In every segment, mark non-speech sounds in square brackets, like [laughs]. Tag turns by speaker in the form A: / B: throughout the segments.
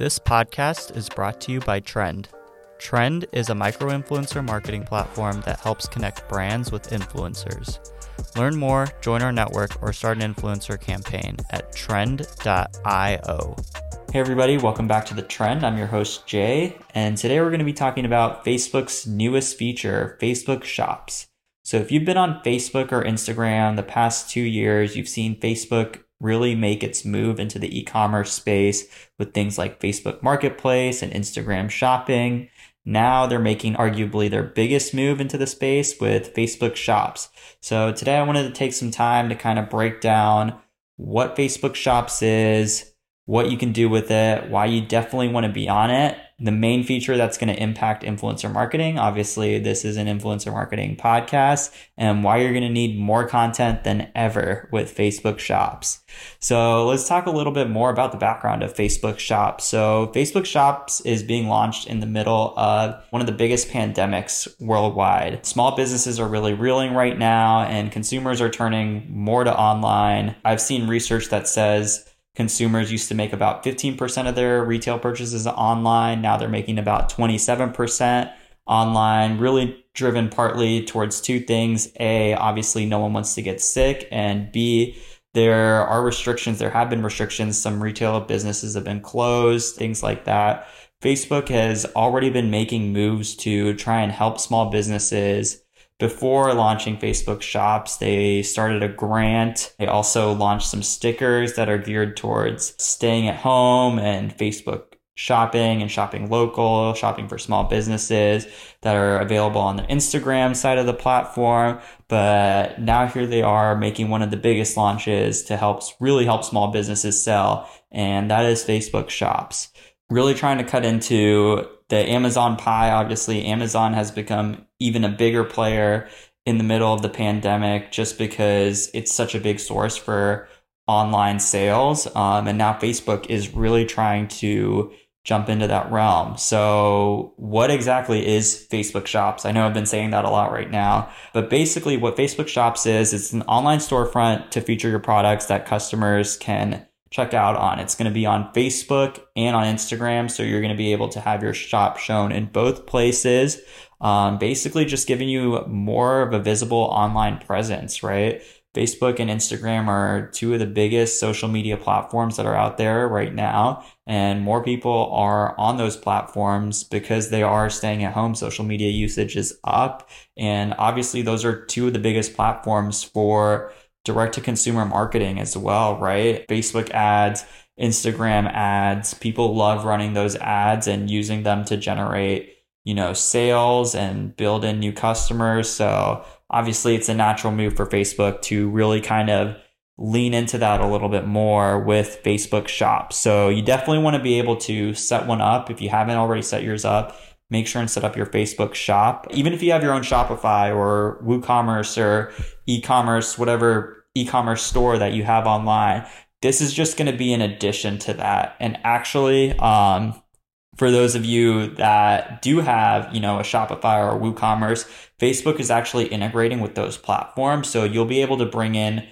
A: This podcast is brought to you by Trend. Trend is a micro influencer marketing platform that helps connect brands with influencers. Learn more, join our network, or start an influencer campaign at trend.io. Hey, everybody, welcome back to The Trend. I'm your host, Jay, and today we're going to be talking about Facebook's newest feature, Facebook Shops. So, if you've been on Facebook or Instagram the past two years, you've seen Facebook really make its move into the e-commerce space with things like Facebook Marketplace and Instagram Shopping. Now they're making arguably their biggest move into the space with Facebook Shops. So today I wanted to take some time to kind of break down what Facebook Shops is, what you can do with it, why you definitely want to be on it, the main feature that's going to impact influencer marketing. Obviously, this is an influencer marketing podcast and why you're going to need more content than ever with Facebook Shops. So let's talk a little bit more about the background of Facebook Shops. So Facebook Shops is being launched in the middle of one of the biggest pandemics worldwide. Small businesses are really reeling right now and consumers are turning more to online. I've seen research that says Consumers used to make about 15% of their retail purchases online. Now they're making about 27% online, really driven partly towards two things. A, obviously, no one wants to get sick. And B, there are restrictions. There have been restrictions. Some retail businesses have been closed, things like that. Facebook has already been making moves to try and help small businesses before launching Facebook Shops, they started a grant. They also launched some stickers that are geared towards staying at home and Facebook shopping and shopping local, shopping for small businesses that are available on the Instagram side of the platform. But now here they are making one of the biggest launches to help really help small businesses sell. And that is Facebook shops. Really trying to cut into the Amazon pie. Obviously, Amazon has become even a bigger player in the middle of the pandemic just because it's such a big source for online sales. Um, and now Facebook is really trying to jump into that realm. So, what exactly is Facebook Shops? I know I've been saying that a lot right now, but basically, what Facebook Shops is, it's an online storefront to feature your products that customers can check out on. It's going to be on Facebook and on Instagram. So, you're going to be able to have your shop shown in both places um, basically just giving you more of a visible online presence, right? Facebook and Instagram are two of the biggest social media platforms that are out there right now. And more people are on those platforms because they are staying at home. Social media usage is up. And obviously, those are two of the biggest platforms for direct to consumer marketing as well, right? Facebook ads, Instagram ads. People love running those ads and using them to generate you know, sales and build in new customers. So obviously it's a natural move for Facebook to really kind of lean into that a little bit more with Facebook Shop. So you definitely want to be able to set one up. If you haven't already set yours up, make sure and set up your Facebook shop. Even if you have your own Shopify or WooCommerce or e-commerce, whatever e-commerce store that you have online, this is just going to be an addition to that. And actually, um, for those of you that do have, you know, a Shopify or a WooCommerce, Facebook is actually integrating with those platforms. So you'll be able to bring in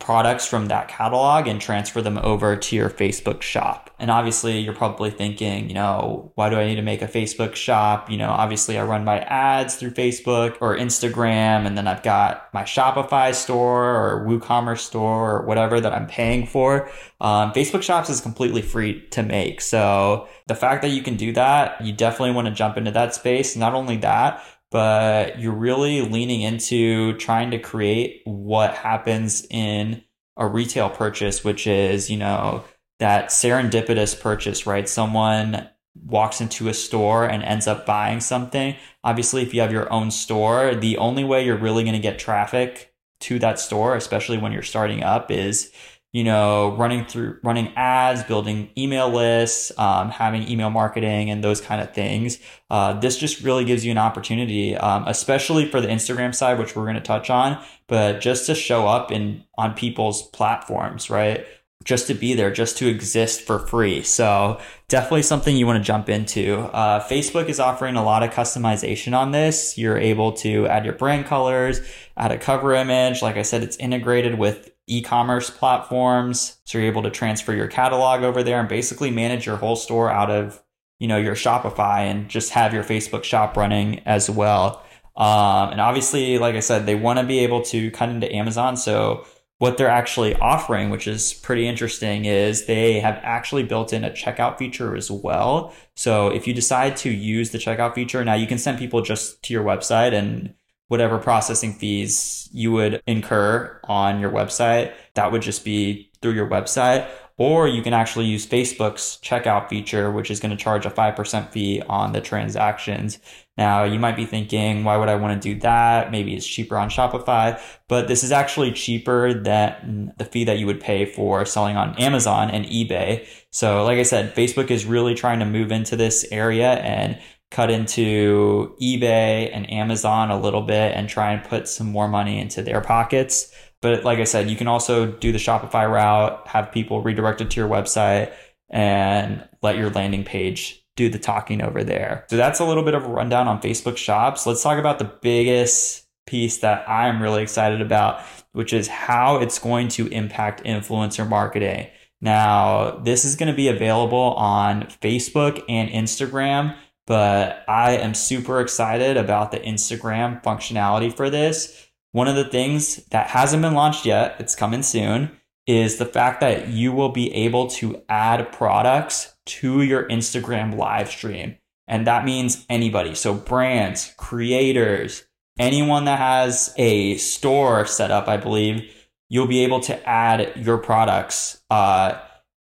A: products from that catalog and transfer them over to your Facebook shop. And obviously, you're probably thinking, you know, why do I need to make a Facebook shop? You know, obviously, I run my ads through Facebook or Instagram, and then I've got my Shopify store or WooCommerce store or whatever that I'm paying for. Um, Facebook shops is completely free to make. So the fact that you can do that, you definitely want to jump into that space. Not only that, but you're really leaning into trying to create what happens in a retail purchase, which is, you know, that serendipitous purchase, right? Someone walks into a store and ends up buying something. Obviously, if you have your own store, the only way you're really going to get traffic to that store, especially when you're starting up, is you know, running through running ads, building email lists, um, having email marketing, and those kind of things. Uh, this just really gives you an opportunity, um, especially for the Instagram side, which we're going to touch on, but just to show up in on people's platforms, right? Just to be there, just to exist for free. So definitely something you want to jump into. Uh, Facebook is offering a lot of customization on this. You're able to add your brand colors, add a cover image. Like I said, it's integrated with e-commerce platforms. So you're able to transfer your catalog over there and basically manage your whole store out of, you know, your Shopify and just have your Facebook shop running as well. Um, and obviously, like I said, they want to be able to cut into Amazon. So what they're actually offering, which is pretty interesting, is they have actually built in a checkout feature as well. So if you decide to use the checkout feature, now you can send people just to your website and whatever processing fees you would incur on your website, that would just be through your website. Or you can actually use Facebook's checkout feature, which is going to charge a 5% fee on the transactions. Now, you might be thinking, why would I want to do that? Maybe it's cheaper on Shopify, but this is actually cheaper than the fee that you would pay for selling on Amazon and eBay. So, like I said, Facebook is really trying to move into this area and cut into eBay and Amazon a little bit and try and put some more money into their pockets. But like I said, you can also do the Shopify route, have people redirected to your website, and let your landing page do the talking over there. So that's a little bit of a rundown on Facebook Shops. Let's talk about the biggest piece that I'm really excited about, which is how it's going to impact influencer marketing. Now, this is going to be available on Facebook and Instagram, but I am super excited about the Instagram functionality for this one of the things that hasn't been launched yet, it's coming soon, is the fact that you will be able to add products to your Instagram live stream. And that means anybody. So brands, creators, anyone that has a store set up, I believe, you'll be able to add your products uh,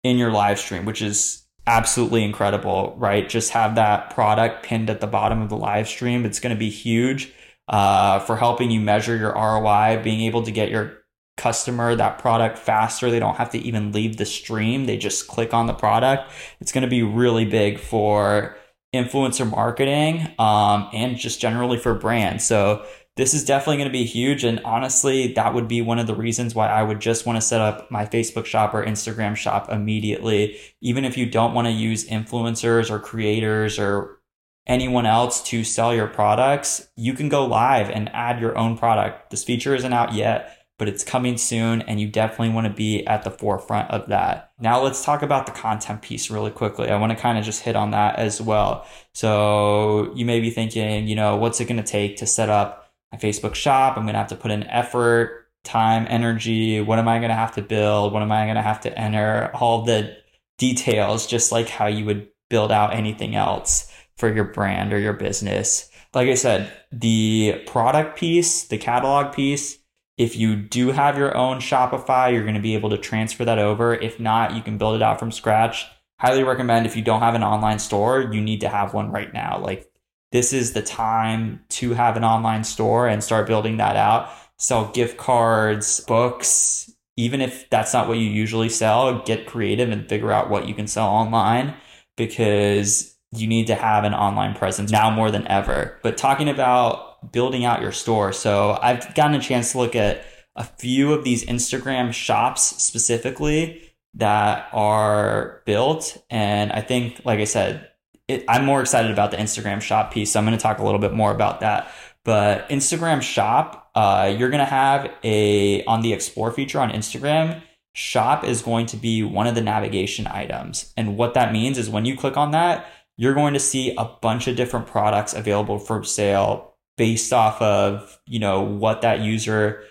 A: in your live stream, which is absolutely incredible, right? Just have that product pinned at the bottom of the live stream. It's going to be huge uh, for helping you measure your ROI, being able to get your customer that product faster. They don't have to even leave the stream. They just click on the product. It's going to be really big for influencer marketing um, and just generally for brands. So this is definitely going to be huge. And honestly, that would be one of the reasons why I would just want to set up my Facebook shop or Instagram shop immediately. Even if you don't want to use influencers or creators or anyone else to sell your products, you can go live and add your own product. This feature isn't out yet, but it's coming soon and you definitely want to be at the forefront of that. Now let's talk about the content piece really quickly. I want to kind of just hit on that as well. So you may be thinking, you know, what's it going to take to set up my Facebook shop? I'm going to have to put in effort, time, energy. What am I going to have to build? What am I going to have to enter? All the details, just like how you would build out anything else for your brand or your business. Like I said, the product piece, the catalog piece, if you do have your own Shopify, you're going to be able to transfer that over. If not, you can build it out from scratch. Highly recommend if you don't have an online store, you need to have one right now. Like this is the time to have an online store and start building that out. Sell gift cards, books, even if that's not what you usually sell, get creative and figure out what you can sell online because you need to have an online presence now more than ever. But talking about building out your store. So I've gotten a chance to look at a few of these Instagram shops specifically that are built. And I think, like I said, it, I'm more excited about the Instagram shop piece. So I'm going to talk a little bit more about that. But Instagram shop, uh, you're going to have a, on the explore feature on Instagram, shop is going to be one of the navigation items. And what that means is when you click on that, you're going to see a bunch of different products available for sale based off of, you know, what that user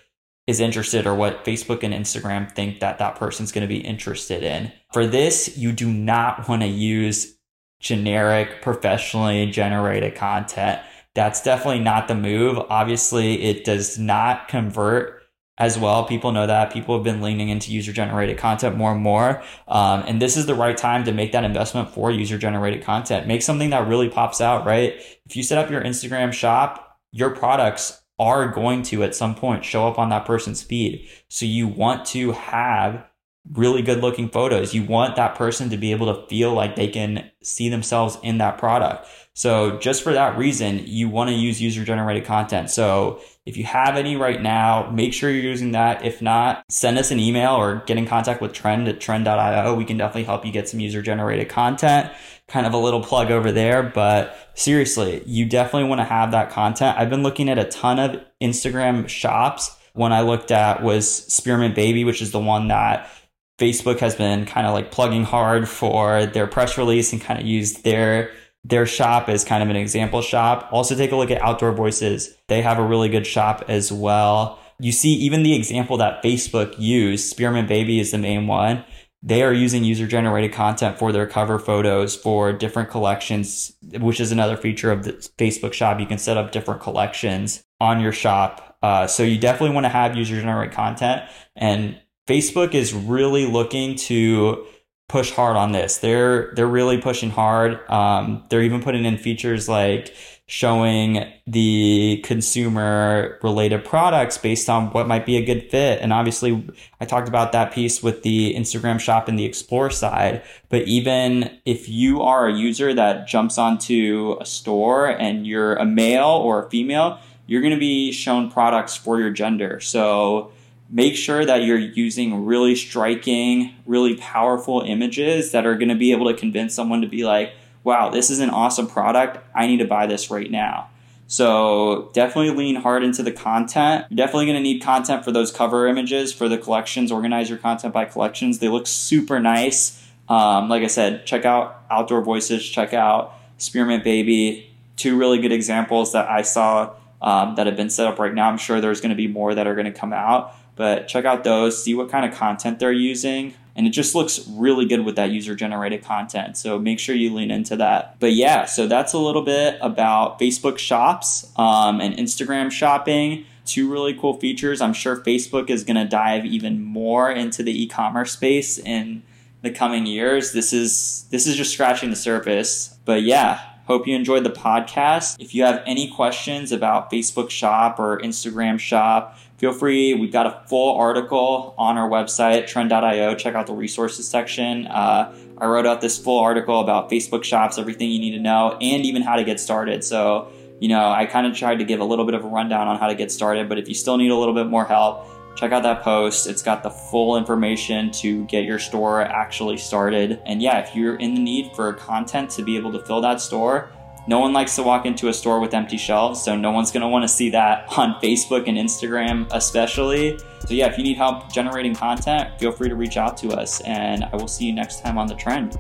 A: is interested or what Facebook and Instagram think that that person's going to be interested in. For this, you do not want to use generic professionally generated content. That's definitely not the move. Obviously, it does not convert as well. People know that people have been leaning into user generated content more and more. Um, and this is the right time to make that investment for user generated content. Make something that really pops out, right? If you set up your Instagram shop, your products are going to at some point show up on that person's feed. So you want to have really good looking photos. You want that person to be able to feel like they can see themselves in that product. So just for that reason, you want to use user generated content. So if you have any right now, make sure you're using that. If not, send us an email or get in contact with Trend at trend.io. We can definitely help you get some user generated content. Kind of a little plug over there, but seriously, you definitely want to have that content. I've been looking at a ton of Instagram shops one I looked at was Spearmint Baby, which is the one that Facebook has been kind of like plugging hard for their press release and kind of used their their shop as kind of an example shop. Also take a look at Outdoor Voices. They have a really good shop as well. You see even the example that Facebook used, Spearmint Baby is the main one. They are using user generated content for their cover photos for different collections, which is another feature of the Facebook shop. You can set up different collections on your shop. Uh, so you definitely want to have user generated content and Facebook is really looking to push hard on this. They're they're really pushing hard. Um, they're even putting in features like showing the consumer related products based on what might be a good fit. And obviously, I talked about that piece with the Instagram shop and the explore side. But even if you are a user that jumps onto a store and you're a male or a female, you're going to be shown products for your gender. So make sure that you're using really striking, really powerful images that are going to be able to convince someone to be like, wow, this is an awesome product. I need to buy this right now. So definitely lean hard into the content. You're definitely going to need content for those cover images for the collections. Organize your content by collections. They look super nice. Um, like I said, check out Outdoor Voices, check out Spearmint Baby. Two really good examples that I saw um, that have been set up right now. I'm sure there's going to be more that are going to come out. But check out those, see what kind of content they're using. And it just looks really good with that user generated content. So make sure you lean into that. But yeah, so that's a little bit about Facebook shops um, and Instagram shopping. Two really cool features. I'm sure Facebook is going to dive even more into the e commerce space in the coming years. This is this is just scratching the surface. But yeah, Hope you enjoyed the podcast. If you have any questions about Facebook Shop or Instagram Shop, feel free. We've got a full article on our website, trend.io. Check out the resources section. Uh, I wrote out this full article about Facebook Shops, everything you need to know, and even how to get started. So, you know, I kind of tried to give a little bit of a rundown on how to get started, but if you still need a little bit more help, check out that post. It's got the full information to get your store actually started. And yeah, if you're in the need for content to be able to fill that store, no one likes to walk into a store with empty shelves, so no one's want to see that [laughs] on Facebook and Instagram, especially. So, yeah, if you need help generating content, feel free to reach out to us, and I will see you next time on The Trend.